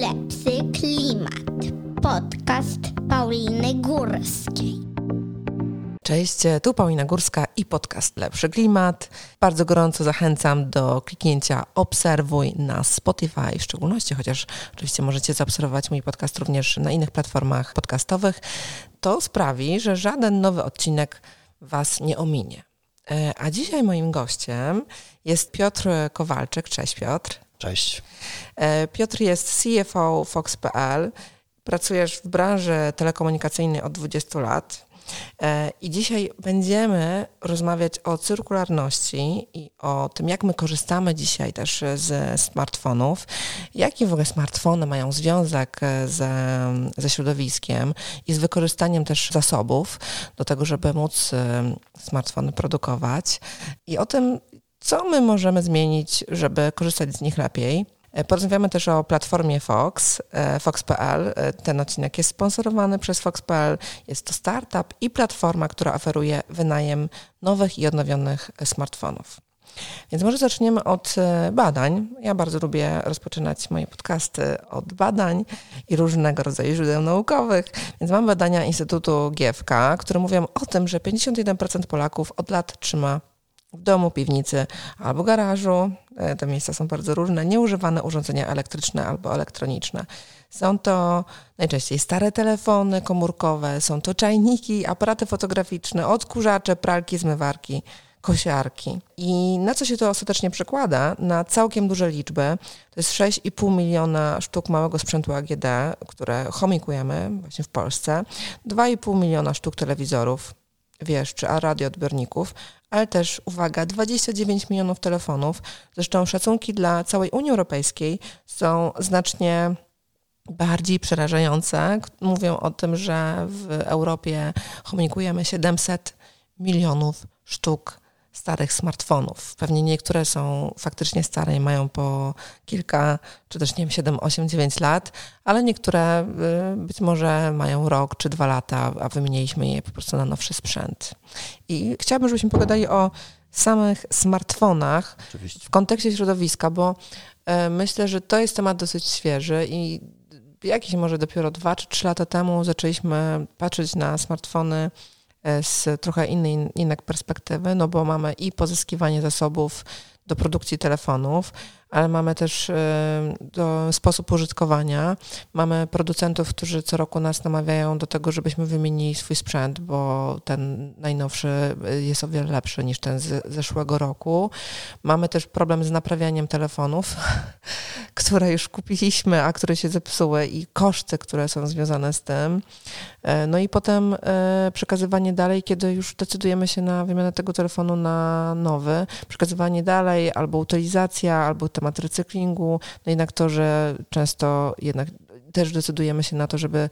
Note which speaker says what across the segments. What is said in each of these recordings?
Speaker 1: Lepszy klimat. Podcast Pauliny Górskiej.
Speaker 2: Cześć, tu Paulina Górska i podcast Lepszy Klimat. Bardzo gorąco zachęcam do kliknięcia obserwuj na Spotify w szczególności, chociaż oczywiście możecie zaobserwować mój podcast również na innych platformach podcastowych. To sprawi, że żaden nowy odcinek Was nie ominie. E, a dzisiaj moim gościem jest Piotr Kowalczyk. Cześć Piotr.
Speaker 3: Cześć.
Speaker 2: E, Piotr jest CFO Fox.pl. Pracujesz w branży telekomunikacyjnej od 20 lat. E, I dzisiaj będziemy rozmawiać o cyrkularności i o tym, jak my korzystamy dzisiaj też ze smartfonów, jaki w ogóle smartfony mają związek ze, ze środowiskiem i z wykorzystaniem też zasobów do tego, żeby móc e, smartfony produkować i o tym, co my możemy zmienić, żeby korzystać z nich lepiej. E, porozmawiamy też o platformie Fox, e, Fox.pl. E, ten odcinek jest sponsorowany przez Fox.pl. Jest to startup i platforma, która oferuje wynajem nowych i odnowionych smartfonów. Więc może zaczniemy od badań. Ja bardzo lubię rozpoczynać moje podcasty od badań i różnego rodzaju źródeł naukowych. Więc mam badania Instytutu GFK, które mówią o tym, że 51% Polaków od lat trzyma w domu, piwnicy albo garażu. E, te miejsca są bardzo różne. Nieużywane urządzenia elektryczne albo elektroniczne. Są to najczęściej stare telefony komórkowe, są to czajniki, aparaty fotograficzne, odkurzacze, pralki, zmywarki, kosiarki. I na co się to ostatecznie przekłada? Na całkiem duże liczby. To jest 6,5 miliona sztuk małego sprzętu AGD, które chomikujemy właśnie w Polsce, 2,5 miliona sztuk telewizorów, wiesz, czy a radioodbiorników, ale też, uwaga, 29 milionów telefonów. Zresztą szacunki dla całej Unii Europejskiej są znacznie bardziej przerażające. Mówią o tym, że w Europie chomikujemy 700 milionów sztuk starych smartfonów. Pewnie niektóre są faktycznie stare i mają po kilka, czy też nie wiem, 7, 8, 9 lat, ale niektóre y, być może mają rok czy dwa lata, a wymieniliśmy je po prostu na nowszy sprzęt. I chciałabym, żebyśmy pogadali o samych smartfonach Oczywiście. w kontekście środowiska, bo y, myślę, że to jest temat dosyć świeży i jakieś może dopiero dwa czy trzy lata temu zaczęliśmy patrzeć na smartfony z trochę innej innej perspektywy, no bo mamy i pozyskiwanie zasobów do produkcji telefonów, ale mamy też e, do, sposób użytkowania. Mamy producentów, którzy co roku nas namawiają do tego, żebyśmy wymienili swój sprzęt, bo ten najnowszy jest o wiele lepszy niż ten z zeszłego roku. Mamy też problem z naprawianiem telefonów, które już kupiliśmy, a które się zepsuły i koszty, które są związane z tym. E, no i potem e, przekazywanie dalej, kiedy już decydujemy się na wymianę tego telefonu na nowy, przekazywanie dalej albo utylizacja, albo temat recyklingu, no jednak to, że często jednak też decydujemy się na to, żeby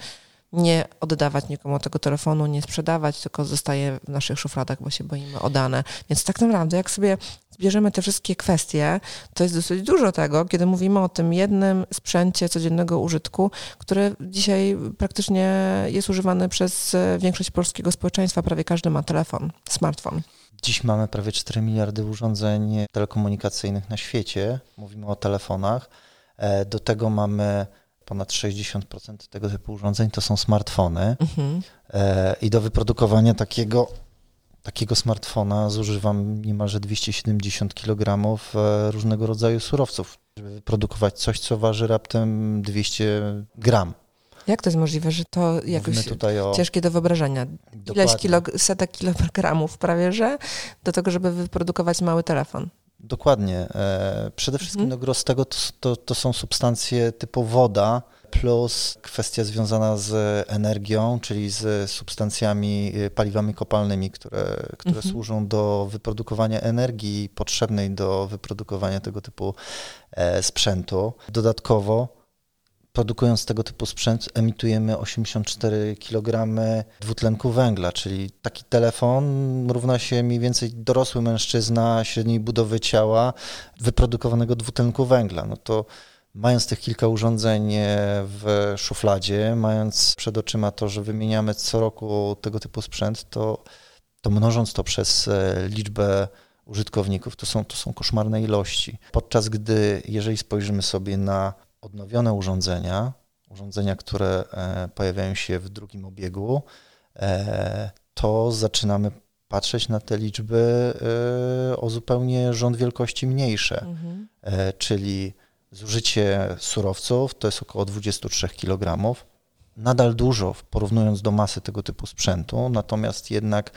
Speaker 2: nie oddawać nikomu tego telefonu, nie sprzedawać, tylko zostaje w naszych szufladach, bo się boimy o dane. Więc tak naprawdę, jak sobie zbierzemy te wszystkie kwestie, to jest dosyć dużo tego, kiedy mówimy o tym jednym sprzęcie codziennego użytku, który dzisiaj praktycznie jest używany przez większość polskiego społeczeństwa. Prawie każdy ma telefon, smartfon.
Speaker 3: Dziś mamy prawie 4 miliardy urządzeń telekomunikacyjnych na świecie. Mówimy o telefonach. E, do tego mamy ponad 60% tego typu urządzeń to są smartfony. Mhm. E, I do wyprodukowania takiego, takiego smartfona zużywam niemalże 270 kg e, różnego rodzaju surowców, żeby wyprodukować coś, co waży raptem 200 gram.
Speaker 2: Jak to jest możliwe, że to jakoś o... ciężkie do wyobrażenia? Ileś kilo, setek kilogramów prawie, że do tego, żeby wyprodukować mały telefon?
Speaker 3: Dokładnie. E, przede wszystkim mhm. no, gros tego to, to, to są substancje typu woda, plus kwestia związana z energią, czyli z substancjami, e, paliwami kopalnymi, które, które mhm. służą do wyprodukowania energii potrzebnej do wyprodukowania tego typu e, sprzętu. Dodatkowo produkując tego typu sprzęt emitujemy 84 kg dwutlenku węgla, czyli taki telefon równa się mniej więcej dorosły mężczyzna średniej budowy ciała wyprodukowanego dwutlenku węgla. No to mając tych kilka urządzeń w szufladzie, mając przed oczyma to, że wymieniamy co roku tego typu sprzęt, to, to mnożąc to przez e, liczbę użytkowników, to są, to są koszmarne ilości. Podczas gdy, jeżeli spojrzymy sobie na odnowione urządzenia, urządzenia, które e, pojawiają się w drugim obiegu, e, to zaczynamy patrzeć na te liczby e, o zupełnie rząd wielkości mniejsze,
Speaker 2: Mhm.
Speaker 3: czyli zużycie surowców to jest około 23 kg. Nadal dużo porównując do masy tego typu sprzętu, natomiast jednak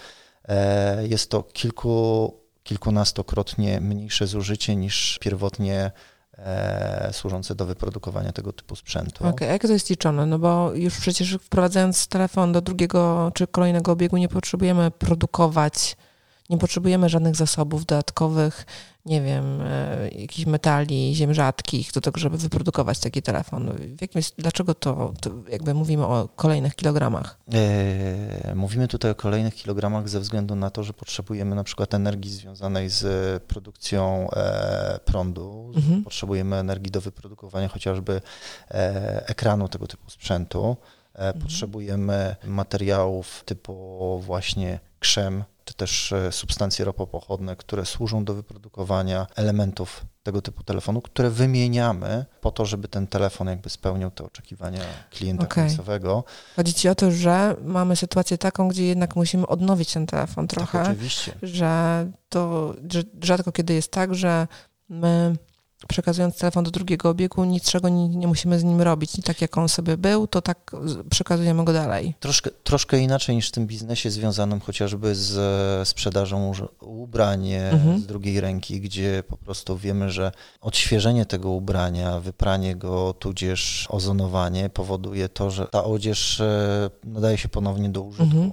Speaker 3: jest to kilku, kilkunastokrotnie mniejsze zużycie niż pierwotnie e, służące do wyprodukowania tego typu sprzętu.
Speaker 2: Okej, okay, jak to jest liczone? No bo już przecież wprowadzając telefon do drugiego czy kolejnego obiegu nie potrzebujemy produkować, nie potrzebujemy żadnych zasobów dodatkowych, nie wiem, e, jakichś metali, ziem rzadkich do tego, żeby wyprodukować taki telefon. W jakim jest, dlaczego to, to jakby mówimy o kolejnych kilogramach?
Speaker 3: E, mówimy tutaj o kolejnych kilogramach ze względu na to, że potrzebujemy na przykład energii związanej z produkcją e, prądu, mhm. potrzebujemy energii do wyprodukowania chociażby e, ekranu tego typu sprzętu, e, mhm. potrzebujemy materiałów typu właśnie krzem, czy też e, substancje ropopochodne, które służą do wyprodukowania elementów tego typu telefonu, które wymieniamy po to, żeby ten telefon jakby spełniał te oczekiwania klienta okay. końcowego.
Speaker 2: Chodzi ci o to, że mamy sytuację taką, gdzie jednak musimy odnowić ten telefon trochę.
Speaker 3: Tak, oczywiście.
Speaker 2: Że to że rzadko kiedy jest tak, że my przekazując telefon do drugiego obiegu, niczego nie, nie, musimy z nim robić. I tak jak on sobie był, to tak przekazujemy go dalej.
Speaker 3: Troszkę, troszkę inaczej niż w tym biznesie związanym chociażby z e, sprzedażą ubrań mhm. z drugiej ręki, gdzie po prostu wiemy, że odświeżenie tego ubrania, wypranie go, tudzież ozonowanie powoduje to, że ta odzież e, nadaje się ponownie do użytku. Mhm.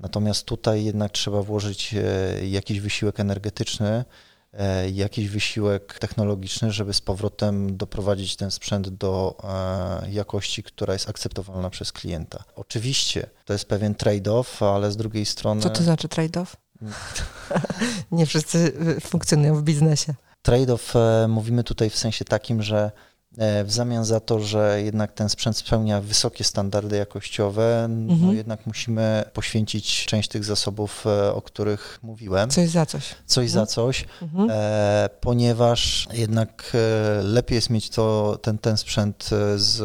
Speaker 3: Natomiast tutaj jednak trzeba włożyć e, jakiś wysiłek energetyczny, E, jakiś wysiłek technologiczny, żeby z powrotem doprowadzić ten sprzęt do e, jakości, która jest akceptowalna przez klienta. Oczywiście to jest pewien trade-off, ale z drugiej strony.
Speaker 2: Co to znaczy trade-off? Nie wszyscy funkcjonują w biznesie.
Speaker 3: Trade-off e, mówimy tutaj w sensie takim, że E, w zamian za to, że jednak ten sprzęt spełnia wysokie standardy jakościowe, no mhm. no jednak musimy poświęcić część tych zasobów, e, o których mówiłem.
Speaker 2: Coś za coś.
Speaker 3: Coś mhm. za coś, mhm. e, ponieważ jednak e, lepiej jest mieć to, ten, ten sprzęt z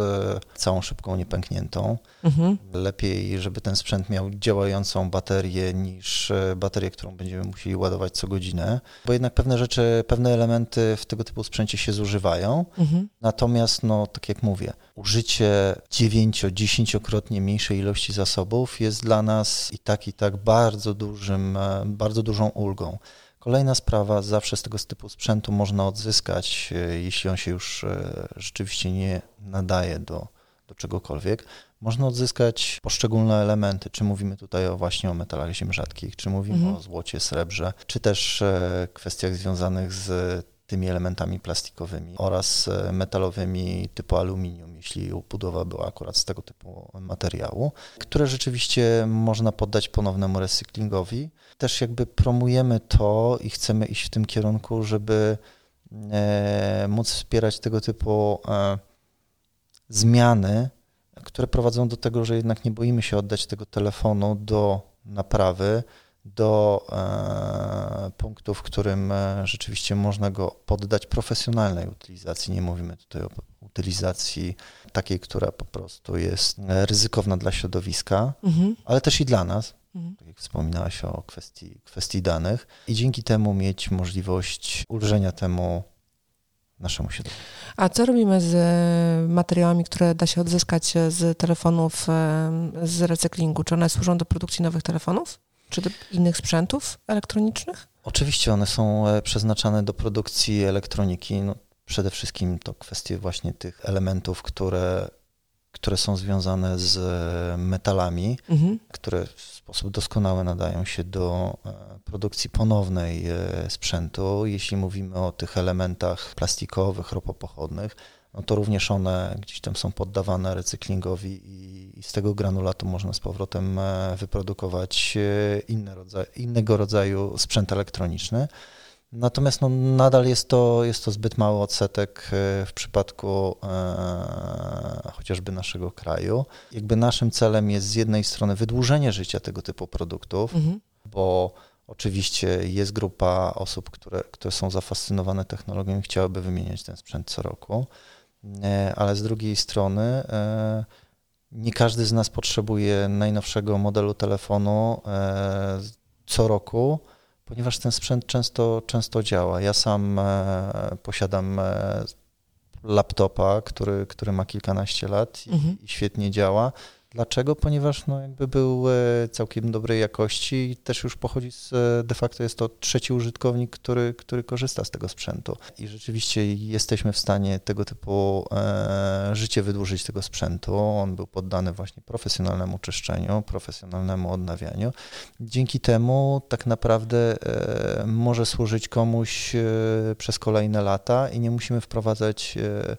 Speaker 3: całą szybką niepękniętą. Mhm. Lepiej, żeby ten sprzęt miał działającą baterię niż baterię, którą będziemy musieli ładować co godzinę, bo jednak pewne rzeczy, pewne elementy w tego typu sprzęcie się zużywają. Mhm. Natomiast, no, tak jak mówię, użycie 9-10-krotnie mniejszej ilości zasobów jest dla nas i tak, i tak bardzo dużym, e, bardzo dużą ulgą. Kolejna sprawa, zawsze z tego typu sprzętu można odzyskać, e, jeśli on się już e, rzeczywiście nie nadaje do, do czegokolwiek, można odzyskać poszczególne elementy, czy mówimy tutaj o właśnie o metalach ziem rzadkich, czy mówimy mhm. o złocie, srebrze, czy też kwestiach związanych z tymi elementami plastikowymi oraz e, metalowymi typu aluminium, jeśli budowa była akurat z tego typu materiału, które rzeczywiście można poddać ponownemu recyklingowi. Też jakby promujemy to i chcemy iść w tym kierunku, żeby e, móc wspierać tego typu e, zmiany, które prowadzą do tego, że jednak nie boimy się oddać tego telefonu do naprawy, do e, punktu, w którym e, rzeczywiście można go poddać profesjonalnej utylizacji. Nie mówimy tutaj o utylizacji takiej, która po prostu jest e, ryzykowna dla środowiska, mhm. ale też i dla nas. Mhm. Tak jak wspominałaś o kwestii, kwestii danych, i dzięki temu mieć możliwość ulżenia temu naszemu środowisku.
Speaker 2: A co robimy z materiałami, które da się odzyskać z telefonów z recyklingu? Czy one służą do produkcji nowych telefonów? czy do innych sprzętów elektronicznych?
Speaker 3: Oczywiście one są e, przeznaczane do produkcji elektroniki. No, przede wszystkim to kwestie właśnie tych elementów, które, które są związane z e, metalami, mhm. które w sposób doskonały nadają się do e, produkcji ponownej sprzętu. Jeśli mówimy o tych elementach plastikowych, ropopochodnych, no to również one gdzieś tam są poddawane recyklingowi i z tego granulatu można z powrotem e, wyprodukować e, inne innego rodzaju sprzęt elektroniczny. Natomiast no, nadal jest to, jest to zbyt mały odsetek e, w przypadku e, chociażby naszego kraju. Jakby naszym celem jest z jednej strony wydłużenie życia tego typu produktów, mhm. bo oczywiście jest grupa osób, które, które są zafascynowane technologią i chciałyby wymieniać ten sprzęt co roku. ale z drugiej strony nie każdy z nas potrzebuje najnowszego modelu telefonu co roku, ponieważ ten sprzęt często, często działa. Ja sam posiadam laptopa, który, który ma kilkanaście lat i, mhm. i świetnie działa. Dlaczego? Ponieważ no, jakby był e, całkiem dobrej jakości i też już pochodzi z, e, de facto jest to trzeci użytkownik, który, który korzysta z tego sprzętu. I rzeczywiście jesteśmy w stanie tego typu e, życie wydłużyć tego sprzętu. On był poddany właśnie profesjonalnemu czyszczeniu, profesjonalnemu odnawianiu. Dzięki temu tak naprawdę e, może służyć komuś e, przez kolejne lata i nie musimy wprowadzać e,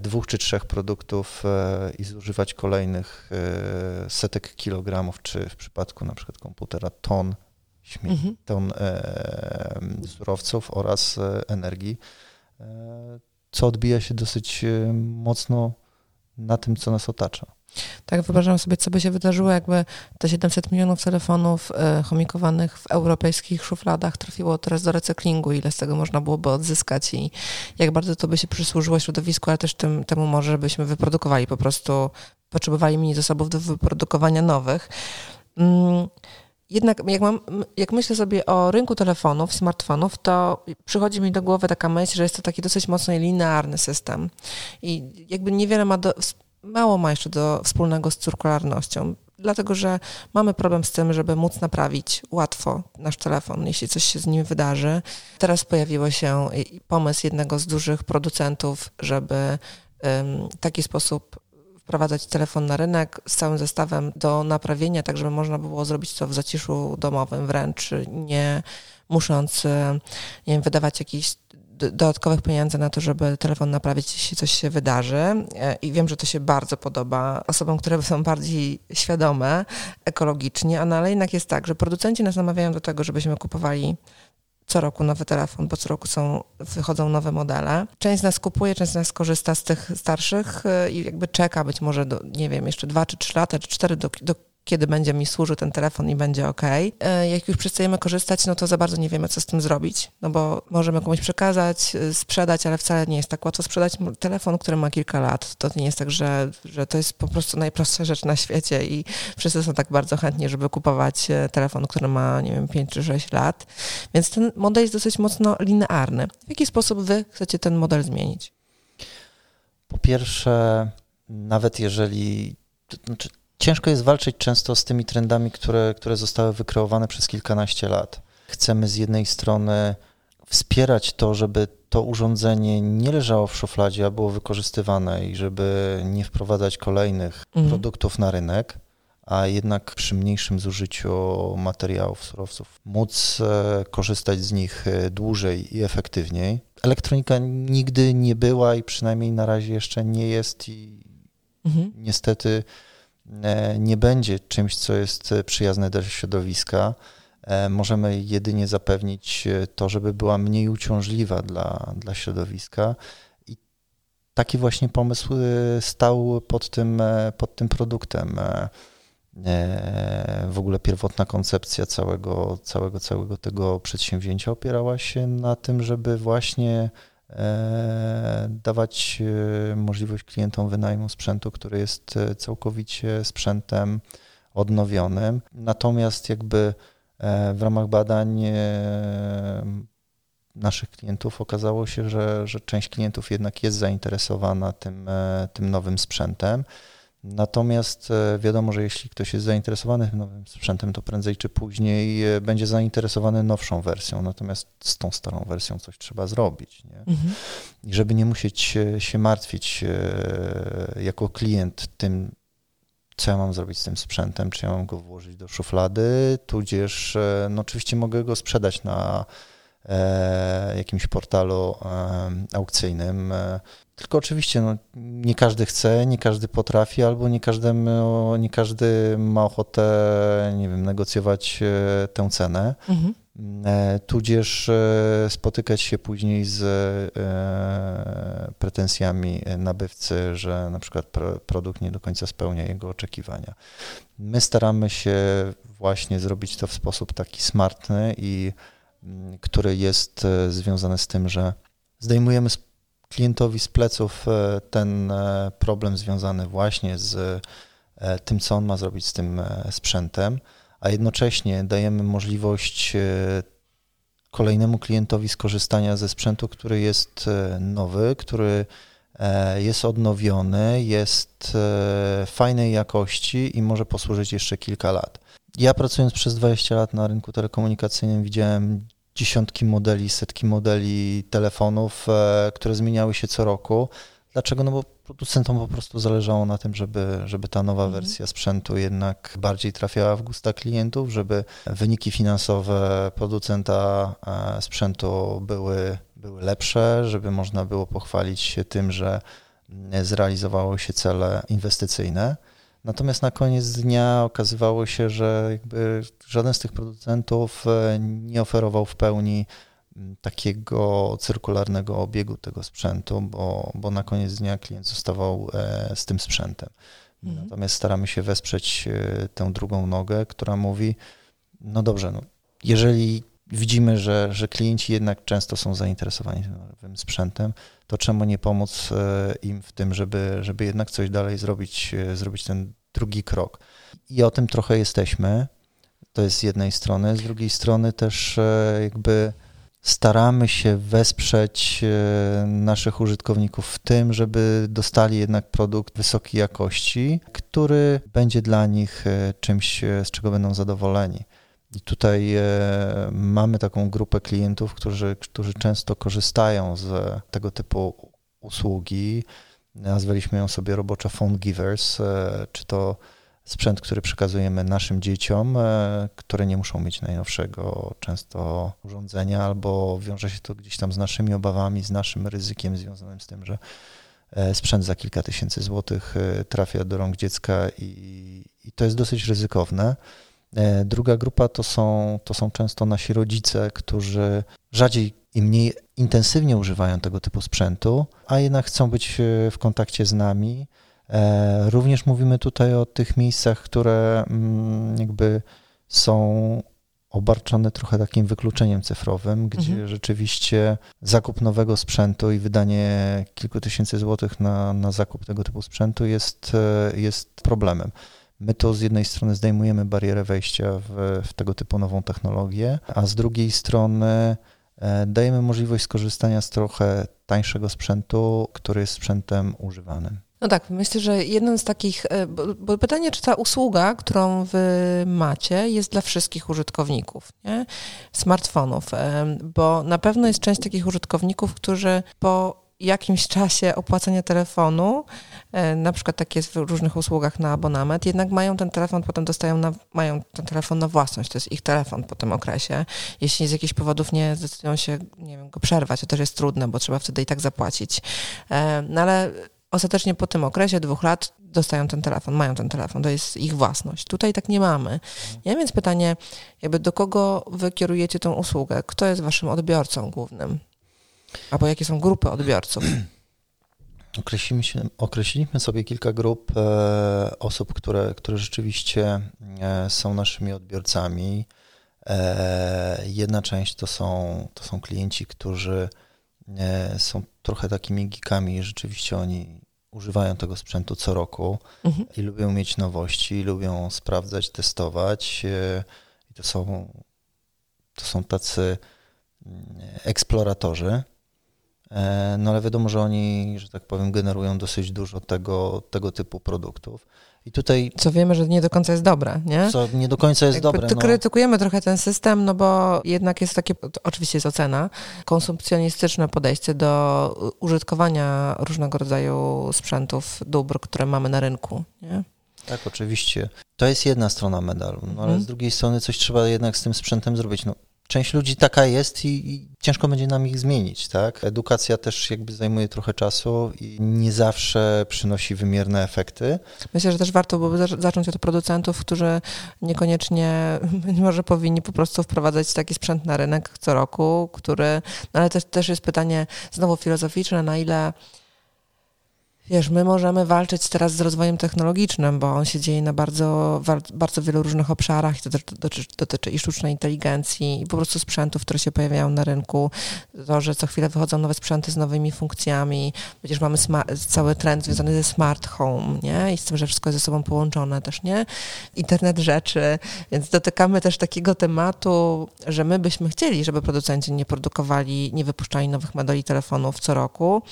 Speaker 3: dwóch czy trzech produktów e, i zużywać kolejnych e, setek kilogramów, czy w przypadku na przykład komputera ton, śmie- mhm. ton surowców oraz energii, co odbija się dosyć mocno na tym, co nas otacza.
Speaker 2: Tak, wyobrażam sobie, co by się wydarzyło, jakby te 700 milionów telefonów e, chomikowanych w europejskich szufladach trafiło teraz do recyklingu, ile z tego można byłoby odzyskać i jak bardzo to by się przysłużyło środowisku, ale też tym, temu może, żebyśmy wyprodukowali po prostu, potrzebowali mniej zasobów do wyprodukowania nowych. Mm, jednak jak, mam, jak myślę sobie o rynku telefonów, smartfonów, to przychodzi mi do głowy taka myśl, że jest to taki dosyć mocno linearny system. I jakby niewiele ma do, mało ma jeszcze do wspólnego z cyrkularnością, dlatego że mamy problem z tym, żeby móc naprawić łatwo nasz telefon, jeśli coś się z nim wydarzy. Teraz pojawił się pomysł jednego z dużych producentów, żeby w taki sposób wprowadzać telefon na rynek z całym zestawem do naprawienia, tak żeby można było zrobić to w zaciszu domowym wręcz, nie musząc nie wiem, wydawać jakichś dodatkowych pieniędzy na to, żeby telefon naprawić, jeśli coś się wydarzy. E, I wiem, że to się bardzo podoba osobom, które są bardziej świadome ekologicznie, no ale jednak jest tak, że producenci nas namawiają do tego, żebyśmy kupowali co roku nowy telefon, bo co roku są, wychodzą nowe modele. Część z nas kupuje, część z nas korzysta z tych starszych e, i jakby czeka być może do, nie wiem, jeszcze dwa czy trzy lata, czy cztery do, do kiedy będzie mi służył ten telefon i będzie ok. E, jak już przestajemy korzystać, no to za bardzo nie wiemy, co z tym zrobić, no bo możemy komuś przekazać, e, sprzedać, ale wcale nie jest tak łatwo sprzedać telefon, który ma kilka lat. To nie jest tak, że, że to jest po prostu najprostsza rzecz na świecie i wszyscy są tak bardzo chętni, żeby kupować e, telefon, który ma, nie wiem, 5 czy 6 lat. Więc ten model jest dosyć mocno linearny. W jaki sposób wy chcecie ten model zmienić?
Speaker 3: Po pierwsze, nawet jeżeli, to znaczy Ciężko jest walczyć często z tymi trendami, które, które zostały wykreowane przez kilkanaście lat. Chcemy z jednej strony wspierać to, żeby to urządzenie nie leżało w szufladzie, a było wykorzystywane i żeby nie wprowadzać kolejnych mhm. produktów na rynek, a jednak przy mniejszym zużyciu materiałów, surowców móc e, korzystać z nich e, dłużej i efektywniej. Elektronika nigdy nie była i przynajmniej na razie jeszcze nie jest i mhm. niestety nie będzie czymś, co jest przyjazne dla środowiska. E, możemy jedynie zapewnić e, to, żeby była mniej uciążliwa dla, dla środowiska. I taki właśnie pomysł stał pod tym, pod tym produktem. W ogóle pierwotna koncepcja całego, całego, całego tego przedsięwzięcia opierała się na tym, żeby właśnie E, dawać e, możliwość klientom wynajmu sprzętu, który jest e, całkowicie sprzętem odnowionym. Natomiast jakby w ramach badań naszych klientów okazało się, że, że część klientów jednak jest zainteresowana tym, tym nowym sprzętem. Natomiast e, wiadomo, że jeśli ktoś jest zainteresowany tym nowym sprzętem, to prędzej czy później e, będzie zainteresowany nowszą wersją. Natomiast z tą starą wersją coś trzeba zrobić. Nie? Mhm. I żeby nie musieć się martwić e, jako klient tym, co ja mam zrobić z tym sprzętem, czy ja mam go włożyć do szuflady, tudzież no oczywiście mogę go sprzedać na jakimś portalu aukcyjnym. Tylko oczywiście no, nie każdy chce, nie każdy potrafi, albo nie, każdemu, nie każdy ma ochotę, nie wiem, negocjować e, tę cenę. Mhm. E, tudzież e, spotykać się później z pretensjami nabywcy, że na przykład produkt nie do końca spełnia jego oczekiwania. My staramy się właśnie zrobić to w sposób taki smartny i który jest związany z tym, że zdejmujemy klientowi z pleców e, ten e, problem związany właśnie z tym, co on ma zrobić z tym sprzętem, a jednocześnie dajemy możliwość kolejnemu klientowi skorzystania ze sprzętu, który jest nowy, który jest odnowiony, jest fajnej jakości i może posłużyć jeszcze kilka lat. Ja pracując przez 20 lat na rynku telekomunikacyjnym widziałem dziesiątki modeli, setki modeli telefonów, e, które zmieniały się co roku. Dlaczego? No bo producentom po prostu zależało na tym, żeby, żeby ta nowa mhm. wersja sprzętu jednak bardziej trafiała w gusta klientów, żeby wyniki finansowe producenta e, sprzętu były, były lepsze, żeby można było pochwalić się tym, że zrealizowały się cele inwestycyjne. Natomiast na koniec dnia okazywało się, że jakby żaden z tych producentów e, nie oferował w pełni takiego cyrkularnego obiegu tego sprzętu, bo, bo na koniec dnia klient zostawał e, z tym sprzętem. Mhm. Natomiast staramy się wesprzeć e, tę drugą nogę, która mówi, no dobrze, no, jeżeli widzimy, że, że klienci jednak często są zainteresowani tym nowym sprzętem, to czemu nie pomóc e, im w tym, żeby, żeby jednak coś dalej zrobić, e, zrobić ten drugi krok. I o tym trochę jesteśmy. To jest z jednej strony. Z drugiej strony też e, jakby staramy się wesprzeć naszych użytkowników w tym, żeby dostali jednak produkt wysokiej jakości, który będzie dla nich czymś, z czego będą zadowoleni. I tutaj e, mamy taką grupę klientów, którzy, którzy często korzystają z tego typu usługi. Nazwaliśmy ją sobie robocza phone givers, e, czy to sprzęt, który przekazujemy naszym dzieciom, e, które nie muszą mieć najnowszego często urządzenia, albo wiąże się to gdzieś tam z naszymi obawami, z naszym ryzykiem związanym z tym, że sprzęt za kilka tysięcy złotych trafia do rąk dziecka i, i to jest dosyć ryzykowne. E, druga grupa to są, to są często nasi rodzice, którzy rzadziej i mniej intensywnie używają tego typu sprzętu, a jednak chcą być e, w kontakcie z nami. E, również mówimy tutaj o tych miejscach, które mm, jakby są obarczone trochę takim wykluczeniem cyfrowym, gdzie mhm. rzeczywiście zakup nowego sprzętu i wydanie kilku tysięcy złotych na, na zakup tego typu sprzętu jest, jest problemem. My to z jednej strony zdejmujemy barierę wejścia w, w tego typu nową technologię, a z drugiej strony e, dajemy możliwość skorzystania z trochę tańszego sprzętu, który jest sprzętem używanym.
Speaker 2: No tak, myślę, że jednym z takich, e, bo, bo, pytanie, czy ta usługa, którą wy macie, jest dla wszystkich użytkowników, nie? smartfonów, e, bo na pewno jest część takich użytkowników, którzy po jakimś czasie opłacenia telefonu, e, na przykład tak jest w różnych usługach na abonament, jednak mają ten telefon, potem dostają na, mają ten telefon na własność, to jest ich telefon po tym okresie. Jeśli z jakichś powodów nie zdecydują się, nie wiem, go przerwać, to też jest trudne, bo trzeba wtedy i tak zapłacić. E, no ale ostatecznie po tym okresie dwóch lat dostają ten telefon, mają ten telefon, to jest ich własność. Tutaj tak nie mamy. Ja więc pytanie, jakby do kogo wy kierujecie tę usługę? Kto jest waszym odbiorcą głównym? Albo jakie są grupy odbiorców?
Speaker 3: Określiliśmy, określiliśmy sobie kilka grup e, osób, które, które rzeczywiście e, są naszymi odbiorcami. E, jedna część to są, to są klienci, którzy e, są trochę takimi geekami. Rzeczywiście oni używają tego sprzętu co roku mhm. i lubią mieć nowości, lubią sprawdzać, testować. E, I to są, to są tacy mm, eksploratorzy. E, no ale wiadomo, że oni, że tak powiem, generują dosyć dużo tego, tego typu produktów.
Speaker 2: I tutaj. Co wiemy, że nie do końca jest dobre, nie?
Speaker 3: Co nie do końca jest Jakby dobre.
Speaker 2: No. Krytykujemy trochę ten system, no bo jednak jest takie, oczywiście jest ocena, konsumpcjonistyczne podejście do użytkowania różnego rodzaju sprzętów, dóbr, które mamy na rynku, nie?
Speaker 3: Tak, oczywiście. To jest jedna strona medalu, no, ale mhm. z drugiej strony coś trzeba jednak z tym sprzętem zrobić. No, część ludzi taka jest i, i, ciężko będzie nam ich zmienić, tak? Edukacja też jakby zajmuje trochę czasu i nie zawsze przynosi wymierne efekty.
Speaker 2: Myślę, że też warto byłoby zacząć od producentów, którzy niekoniecznie, może powinni po prostu wprowadzać taki sprzęt na rynek co roku, który, no ale też, też jest pytanie znowu filozoficzne, na ile Wiesz, my możemy walczyć teraz z rozwojem technologicznym, bo on się dzieje na bardzo, bardzo wielu różnych obszarach to dotyczy, dotyczy i sztucznej inteligencji, i po prostu sprzętów, które się pojawiają na rynku, to, że co chwilę wychodzą nowe sprzęty z nowymi funkcjami, przecież mamy cały trend związany ze smart home, nie? I z tym, że wszystko jest ze sobą połączone też, nie? Internet rzeczy, więc dotykamy też takiego tematu, że my byśmy chcieli, żeby producenci nie produkowali, nie wypuszczali nowych modeli telefonów co roku,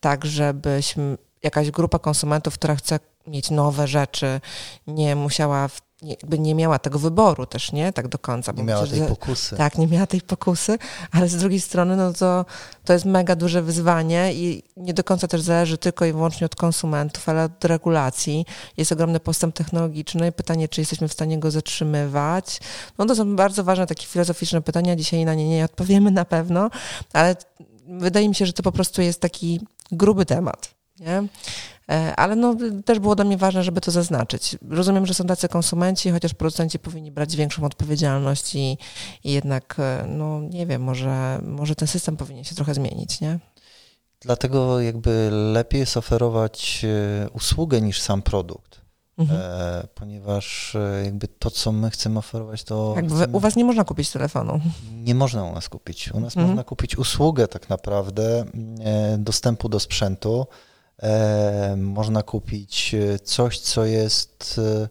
Speaker 2: tak żebyśmy jakaś grupa konsumentów, która chce mieć nowe rzeczy, nie musiała, jakby nie miała tego wyboru też, nie? Tak do końca.
Speaker 3: Nie miała tej pokusy.
Speaker 2: Tak, nie miała tej pokusy, ale z drugiej strony, no to, to jest mega duże wyzwanie i nie do końca też zależy tylko i wyłącznie od konsumentów, ale od regulacji. Jest ogromny postęp technologiczny. Pytanie, czy jesteśmy w stanie go zatrzymywać. No to są bardzo ważne takie filozoficzne pytania. Dzisiaj na nie nie odpowiemy na pewno, ale wydaje mi się, że to po prostu jest taki gruby temat. Nie? E, ale no, też było dla mnie ważne, żeby to zaznaczyć. Rozumiem, że są tacy konsumenci, chociaż producenci powinni brać większą odpowiedzialność i, i jednak, e, no nie wiem, może, może ten system powinien się trochę zmienić, nie?
Speaker 3: Dlatego jakby lepiej jest oferować e, usługę niż sam produkt. Mhm. E, ponieważ jakby to, co my chcemy oferować, to.
Speaker 2: Tak,
Speaker 3: chcemy...
Speaker 2: u Was nie można kupić telefonu.
Speaker 3: Nie można u nas kupić. U nas mhm. można kupić usługę tak naprawdę e, dostępu do sprzętu. E, można kupić e, coś, co jest e,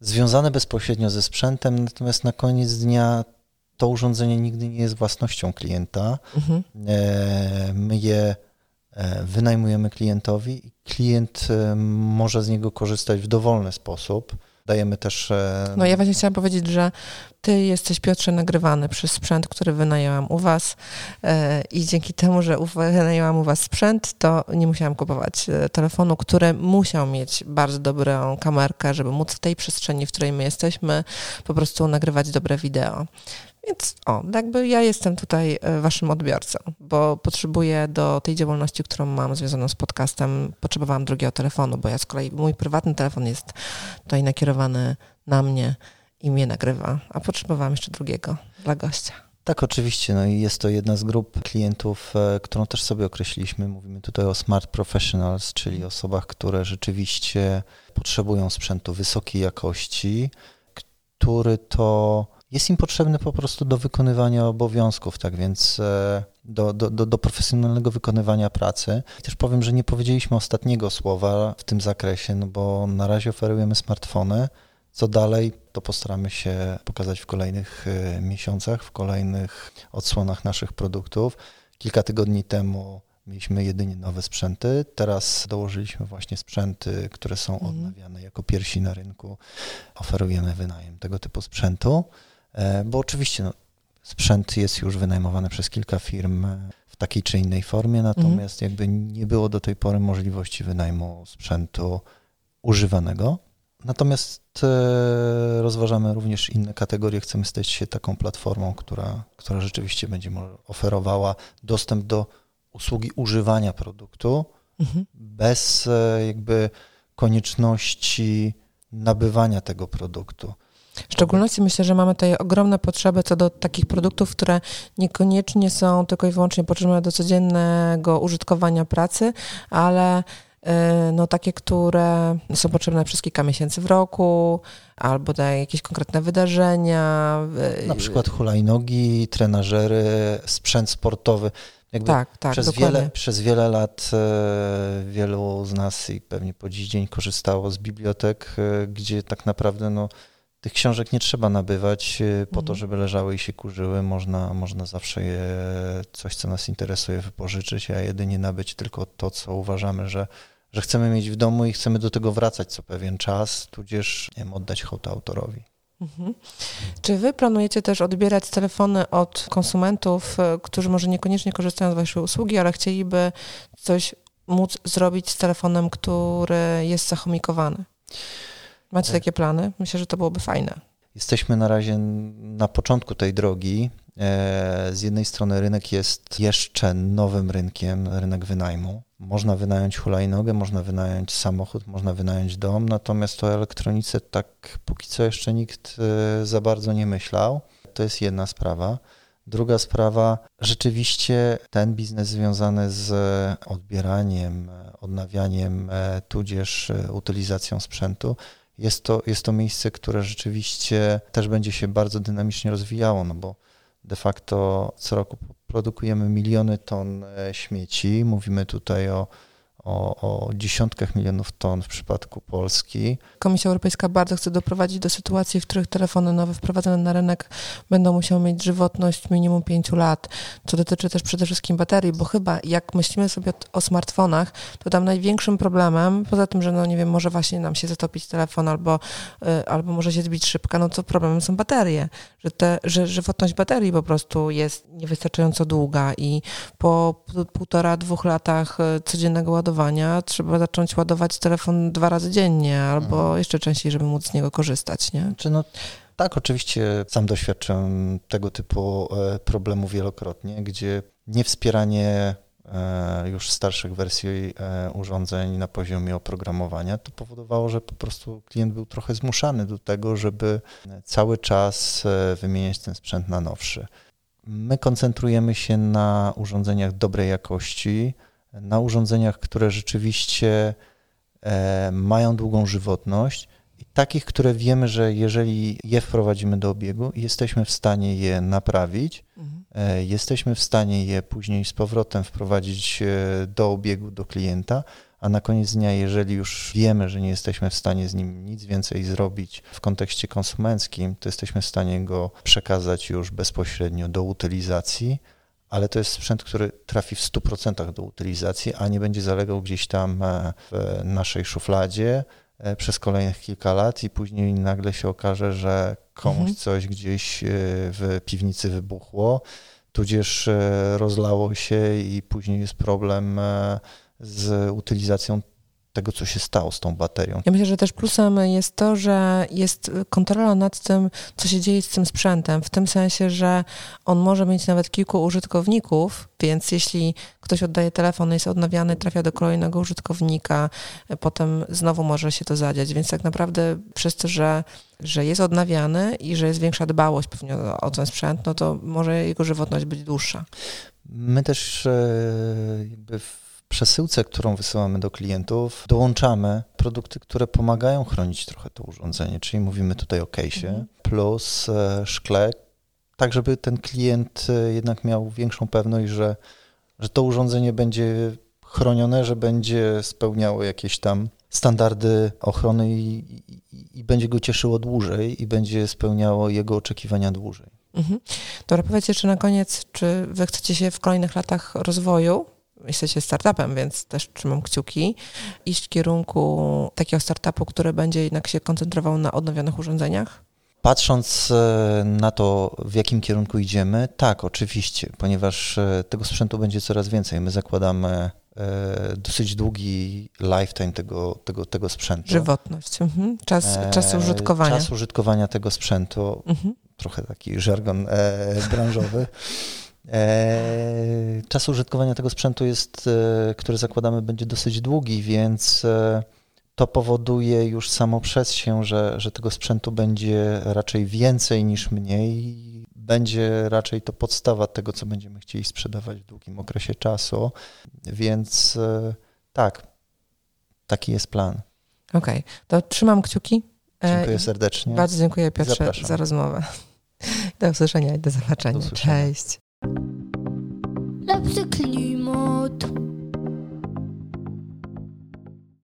Speaker 3: związane bezpośrednio ze sprzętem, natomiast na koniec dnia to urządzenie nigdy nie jest własnością klienta. Mhm. My je wynajmujemy klientowi i klient może z niego korzystać w dowolny sposób. Dajemy też.
Speaker 2: No ja właśnie chciałam powiedzieć, że ty jesteś, Piotrze, nagrywany przez sprzęt, który wynajęłam u was e, i dzięki temu, że wynajęłam u was sprzęt, to nie musiałam kupować e, telefonu, który musiał mieć bardzo dobrą kamerkę, żeby móc w tej przestrzeni, w której my jesteśmy, po prostu nagrywać dobre wideo. Więc o, jakby ja jestem tutaj e, waszym odbiorcą, bo potrzebuję do tej działalności, którą mam związaną z podcastem, potrzebowałam drugiego telefonu, bo ja z kolei, mój prywatny telefon jest tutaj nakierowany na mnie i mnie nagrywa, a potrzebowałam jeszcze drugiego dla gościa.
Speaker 3: Tak, oczywiście. No i jest to jedna z grup klientów, e, którą też sobie określiliśmy. Mówimy tutaj o smart professionals, czyli osobach, które rzeczywiście potrzebują sprzętu wysokiej jakości, który to jest im potrzebny po prostu do wykonywania obowiązków, tak więc e, do, do, do, do profesjonalnego wykonywania pracy. I też powiem, że nie powiedzieliśmy ostatniego słowa w tym zakresie, no bo na razie oferujemy smartfony, co dalej, to postaramy się pokazać w kolejnych e, miesiącach, w kolejnych odsłonach naszych produktów. Kilka tygodni temu mieliśmy jedynie nowe sprzęty. Teraz dołożyliśmy właśnie sprzęty, które są mhm. odnawiane jako pierwsi na rynku. Oferujemy wynajem tego typu sprzętu, bo oczywiście no, sprzęt jest już wynajmowany przez kilka firm w takiej czy innej formie, natomiast mhm. jakby nie było do tej pory możliwości wynajmu sprzętu używanego. Natomiast e, rozważamy również inne kategorie. Chcemy stać się taką platformą, która, która rzeczywiście będzie oferowała dostęp do usługi używania produktu mhm. bez e, jakby konieczności nabywania tego produktu.
Speaker 2: W szczególności myślę, że mamy tutaj ogromne potrzeby co do takich produktów, które niekoniecznie są tylko i wyłącznie potrzebne do codziennego użytkowania pracy, ale E, no takie, które są potrzebne przez kilka miesięcy w roku, albo na jakieś konkretne wydarzenia.
Speaker 3: Na przykład hulajnogi, trenażery, sprzęt sportowy. Jakby tak, tak, przez wiele, przez wiele lat e, wielu z nas i pewnie po dziś dzień korzystało z bibliotek, gdzie tak naprawdę no, tych książek nie trzeba nabywać po to, mhm. żeby leżały i się kurzyły. Można, można zawsze je, coś, co nas interesuje, wypożyczyć, a jedynie nabyć tylko to, co uważamy, że że chcemy mieć w domu i chcemy do tego wracać co pewien czas, tudzież nie wiem, oddać hołd autorowi. Mhm.
Speaker 2: Czy wy planujecie też odbierać telefony od konsumentów, e, którzy może niekoniecznie korzystają z waszej usługi, ale chcieliby coś móc zrobić z telefonem, który jest zachomikowany? Macie takie plany? Myślę, że to byłoby fajne.
Speaker 3: Jesteśmy na razie na początku tej drogi. E, z jednej strony rynek jest jeszcze nowym rynkiem, rynek wynajmu. Można wynająć hulajnogę, można wynająć samochód, można wynająć dom, natomiast o elektronice tak póki co jeszcze nikt e, za bardzo nie myślał. To jest jedna sprawa. Druga sprawa, rzeczywiście ten biznes związany z odbieraniem, odnawianiem, tudzież utylizacją sprzętu, jest to, jest to miejsce, które rzeczywiście też będzie się bardzo dynamicznie rozwijało, no bo de facto co roku produkujemy miliony ton śmieci. Mówimy tutaj o o, o dziesiątkach milionów ton w przypadku Polski.
Speaker 2: Komisja Europejska bardzo chce doprowadzić do sytuacji, w których telefony nowe wprowadzone na rynek będą musiały mieć żywotność minimum 5 lat, co dotyczy też przede wszystkim baterii, bo chyba jak myślimy sobie o smartfonach, to tam największym problemem, poza tym, że no nie wiem, może właśnie nam się zatopić telefon albo, y, albo może się zbić szybka, no to problemem są baterie, że, te, że żywotność baterii po prostu jest niewystarczająco długa i po półtora, dwóch latach y, codziennego ładowania trzeba zacząć ładować telefon dwa razy dziennie albo mhm. jeszcze częściej, żeby móc z niego korzystać, nie?
Speaker 3: Czy no, tak, oczywiście sam doświadczyłem tego typu e, problemu wielokrotnie, gdzie niewspieranie e, już starszych wersji e, urządzeń na poziomie oprogramowania, to powodowało, że po prostu klient był trochę zmuszany do tego, żeby cały czas wymieniać ten sprzęt na nowszy. My koncentrujemy się na urządzeniach dobrej jakości, na urządzeniach, które rzeczywiście e, mają długą żywotność i takich, które wiemy, że jeżeli je wprowadzimy do obiegu, jesteśmy w stanie je naprawić, mhm. E, jesteśmy w stanie je później z powrotem wprowadzić e, do obiegu do klienta, a na koniec dnia, jeżeli już wiemy, że nie jesteśmy w stanie z nim nic więcej zrobić w kontekście konsumenckim, to jesteśmy w stanie go przekazać już bezpośrednio do utylizacji ale to jest sprzęt, który trafi w 100% do utylizacji, a nie będzie zalegał gdzieś tam e, w naszej szufladzie przez kolejnych kilka lat i później nagle się okaże, że komuś mhm. coś gdzieś e, w piwnicy wybuchło, tudzież rozlało się i później jest problem z utylizacją tego, co się stało z tą baterią.
Speaker 2: Ja myślę, że też plusem jest to, że jest kontrola nad tym, co się dzieje z tym sprzętem, w tym sensie, że on może mieć nawet kilku użytkowników, więc jeśli ktoś oddaje telefon, jest odnawiany, trafia do kolejnego użytkownika, potem znowu może się to zadziać, więc tak naprawdę przez to, że, że jest odnawiany i że jest większa dbałość pewnie o, ten sprzęt, no to może jego żywotność być dłuższa.
Speaker 3: My też e, jakby w przesyłce, którą wysyłamy do klientów, dołączamy produkty, które pomagają chronić trochę to urządzenie, czyli mówimy tutaj o case'ie mhm. plus e, szkle, tak żeby ten klient e, jednak miał większą pewność, że, że to urządzenie będzie chronione, że będzie spełniało jakieś tam standardy ochrony i, i, i będzie go cieszyło dłużej i będzie spełniało jego oczekiwania dłużej.
Speaker 2: Mhm. Dobra, powiedz jeszcze na koniec, czy wy chcecie się w kolejnych latach rozwoju jesteście startupem, więc też trzymam kciuki, iść w kierunku takiego startupu, który będzie jednak się koncentrował na odnowionych urządzeniach?
Speaker 3: Patrząc e, na to, w jakim kierunku idziemy, tak, oczywiście, ponieważ e, tego sprzętu będzie coraz więcej. My zakładamy e, dosyć długi lifetime tego, tego, tego sprzętu.
Speaker 2: Żywotność, mhm. czas, czas użytkowania.
Speaker 3: Czas użytkowania tego sprzętu, mhm. trochę taki żargon branżowy. E, czas użytkowania tego sprzętu jest, e, który zakładamy, będzie dosyć długi, więc e, to powoduje już samo przez się, że, że tego sprzętu będzie raczej więcej niż mniej. Będzie raczej to podstawa tego, co będziemy chcieli sprzedawać w długim okresie czasu. Więc tak, taki jest plan.
Speaker 2: Okej, okay. to trzymam kciuki.
Speaker 3: Dziękuję serdecznie.
Speaker 2: Bardzo dziękuję Piotrze Zapraszam. za rozmowę. Do usłyszenia i do zobaczenia. Do Cześć. L'obstacle du monde.